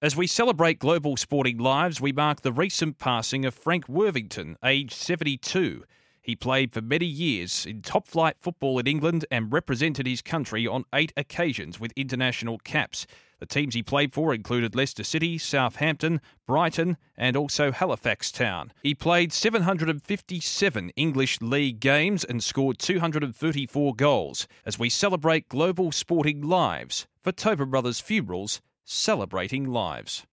As we celebrate global sporting lives, we mark the recent passing of Frank Worthington, aged 72. He played for many years in top flight football in England and represented his country on eight occasions with international caps. The teams he played for included Leicester City, Southampton, Brighton, and also Halifax Town. He played 757 English League games and scored 234 goals. As we celebrate global sporting lives, for Tobin Brothers Funerals, celebrating lives.